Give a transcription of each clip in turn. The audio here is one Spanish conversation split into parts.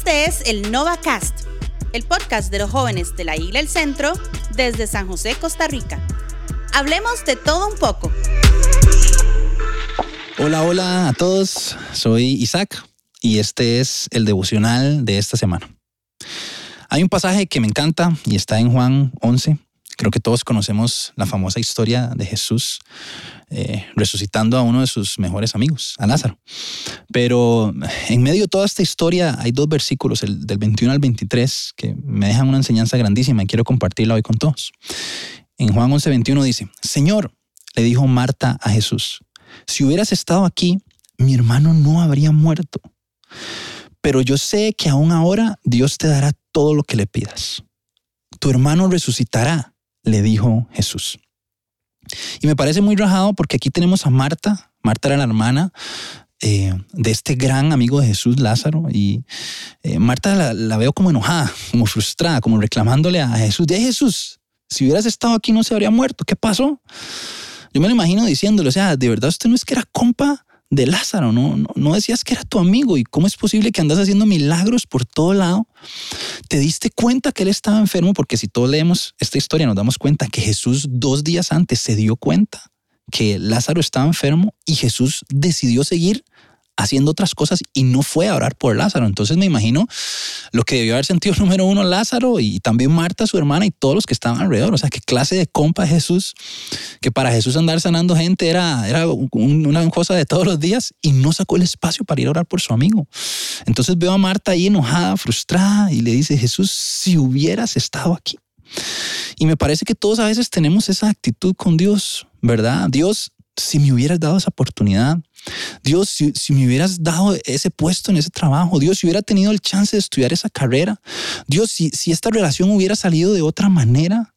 Este es el Nova Cast, el podcast de los jóvenes de la Isla El Centro desde San José, Costa Rica. Hablemos de todo un poco. Hola, hola a todos. Soy Isaac y este es el devocional de esta semana. Hay un pasaje que me encanta y está en Juan 11. Creo que todos conocemos la famosa historia de Jesús eh, resucitando a uno de sus mejores amigos, a Lázaro. Pero en medio de toda esta historia hay dos versículos, el del 21 al 23, que me dejan una enseñanza grandísima y quiero compartirla hoy con todos. En Juan 11, 21 dice, Señor, le dijo Marta a Jesús, si hubieras estado aquí, mi hermano no habría muerto. Pero yo sé que aún ahora Dios te dará todo lo que le pidas. Tu hermano resucitará, le dijo Jesús. Y me parece muy rajado porque aquí tenemos a Marta. Marta era la hermana eh, de este gran amigo de Jesús, Lázaro. Y eh, Marta la, veo como enojada, como frustrada, como reclamándole a Jesús, de Jesús, si hubieras estado aquí no se habría muerto. ¿Qué pasó? Yo me lo imagino diciéndole, o sea, de verdad usted no es que era compa de Lázaro, ¿no? no, decías que era tu amigo y cómo es posible que andas haciendo milagros por todo lado. Te diste cuenta que él estaba enfermo porque si todos leemos esta historia nos damos cuenta que Jesús dos días antes se dio cuenta que Lázaro estaba enfermo y Jesús decidió seguir haciendo otras cosas y no fue a orar por Lázaro. Entonces me imagino lo que debió haber sentido número uno Lázaro y también Marta, su hermana, y todos los que estaban alrededor. O sea, qué clase de compa Jesús, que para Jesús andar sanando gente era, era una cosa de todos los días y no sacó el espacio para ir a orar por su amigo. Entonces veo a Marta ahí enojada, frustrada y le dice, Jesús, si hubieras estado aquí. Y me parece que todos a veces tenemos esa actitud con Dios, ¿verdad? Dios, si me hubieras dado esa oportunidad, Dios, si, me hubieras dado ese puesto en ese trabajo, Dios, si hubiera tenido el chance de estudiar esa carrera, Dios, si, si esta relación hubiera salido de otra manera,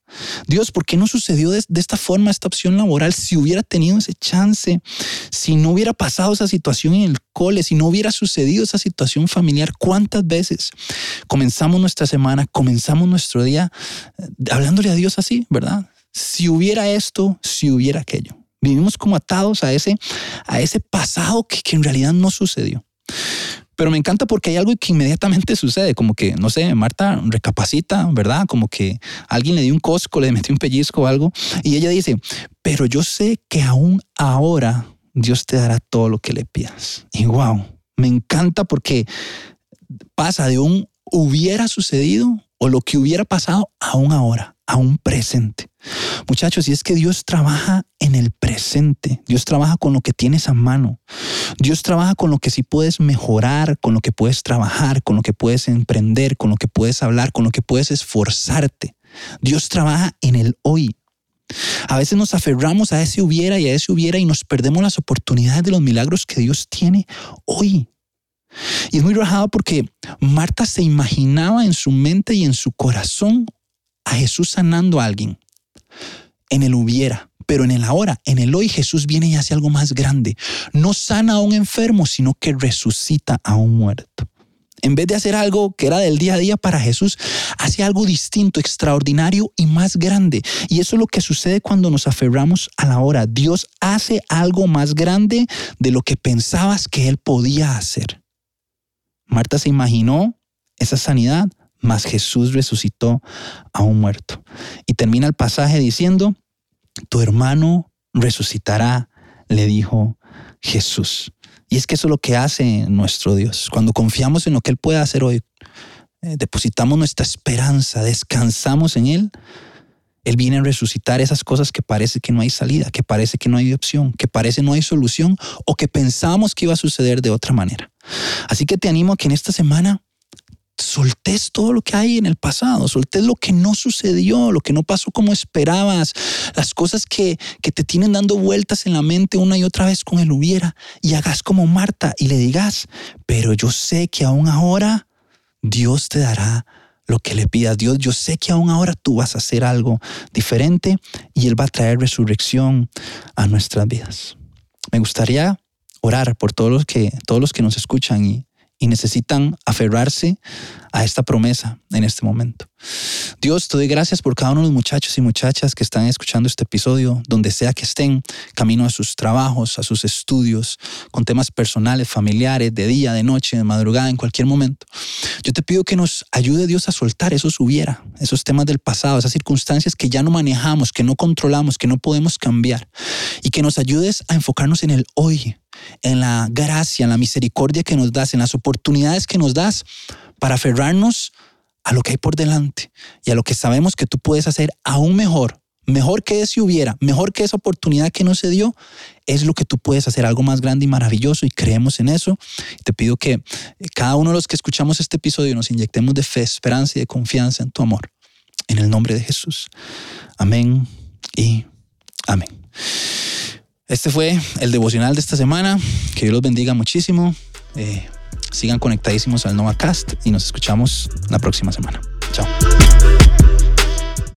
Dios, ¿por qué no sucedió de, esta forma esta opción laboral? Si hubiera tenido ese chance, si no hubiera pasado esa situación en el cole, si no hubiera sucedido esa situación familiar, ¿cuántas veces comenzamos nuestra semana, comenzamos nuestro día eh, hablándole a Dios así, verdad? Si hubiera esto, si hubiera aquello. Vivimos como atados a ese, a ese pasado que, que en realidad no sucedió. Pero me encanta porque hay algo que inmediatamente sucede, como que, no sé, Marta recapacita, ¿verdad? Como que alguien le dio un cosco, le metió un pellizco o algo, y ella dice, pero yo sé que aún ahora Dios te dará todo lo que le pidas. Y wow, me encanta porque pasa de un hubiera sucedido o lo que hubiera pasado aún ahora, a un presente. Muchachos, y es que Dios trabaja en el presente. Dios trabaja con lo que tienes a mano. Dios trabaja con lo que sí puedes mejorar, con lo que puedes trabajar, con lo que puedes emprender, con lo que puedes hablar, con lo que puedes esforzarte. Dios trabaja en el hoy. A veces nos aferramos a ese hubiera y a ese hubiera y nos perdemos las oportunidades de los milagros que Dios tiene hoy. Y es muy rajado porque Marta se imaginaba en su mente y en su corazón a Jesús sanando a alguien en el hubiera, pero en el ahora, en el hoy, Jesús viene y hace algo más grande. No sana a un enfermo, sino que resucita a un muerto. En vez de hacer algo que era del día a día para Jesús, hace algo distinto, extraordinario y más grande. Y eso es lo que sucede cuando nos aferramos a la hora. Dios hace algo más grande de lo que pensabas que Él podía hacer. Marta se imaginó esa sanidad, mas Jesús resucitó a un muerto. Y termina el pasaje diciendo, tu hermano resucitará, le dijo Jesús. Y es que eso es lo que hace nuestro Dios. Cuando confiamos en lo que Él puede hacer hoy, eh, depositamos nuestra esperanza, descansamos en Él, Él viene a resucitar esas cosas que parece que no hay salida, que parece que no hay opción, que parece no hay solución o que pensamos que iba a suceder de otra manera. Así que te animo a que en esta semana soltés todo lo que hay en el pasado, soltés lo que no sucedió, lo que no pasó como esperabas, las cosas que, que te tienen dando vueltas en la mente una y otra vez con el hubiera, y hagas como Marta y le digas, pero yo sé que aún ahora Dios te dará lo que le pidas. Dios, yo sé que aún ahora tú vas a hacer algo diferente y Él va a traer resurrección a nuestras vidas. Me gustaría orar por todos los que, todos los que nos escuchan y, y necesitan aferrarse a esta promesa en este momento. Dios, te doy gracias por cada uno de los muchachos y muchachas que están escuchando este episodio, donde sea que estén, camino a sus trabajos, a sus estudios, con temas personales, familiares, de día, de noche, de madrugada, en cualquier momento. Yo te pido que nos ayude Dios a soltar esos hubiera, esos temas del pasado, esas circunstancias que ya no manejamos, que no controlamos, que no podemos cambiar, y que nos ayudes a enfocarnos en el hoy, en la gracia, en la misericordia que nos das, en las oportunidades que nos das para aferrarnos a lo que hay por delante y a lo que sabemos que tú puedes hacer aún mejor, mejor que ese hubiera, mejor que esa oportunidad que no se dio, es lo que tú puedes hacer, algo más grande y maravilloso y creemos en eso. Te pido que cada uno de los que escuchamos este episodio nos inyectemos de fe, esperanza y de confianza en tu amor. En el nombre de Jesús. Amén y amén. Este fue el devocional de esta semana. Que Dios los bendiga muchísimo. Eh, sigan conectadísimos al NovaCast y nos escuchamos la próxima semana.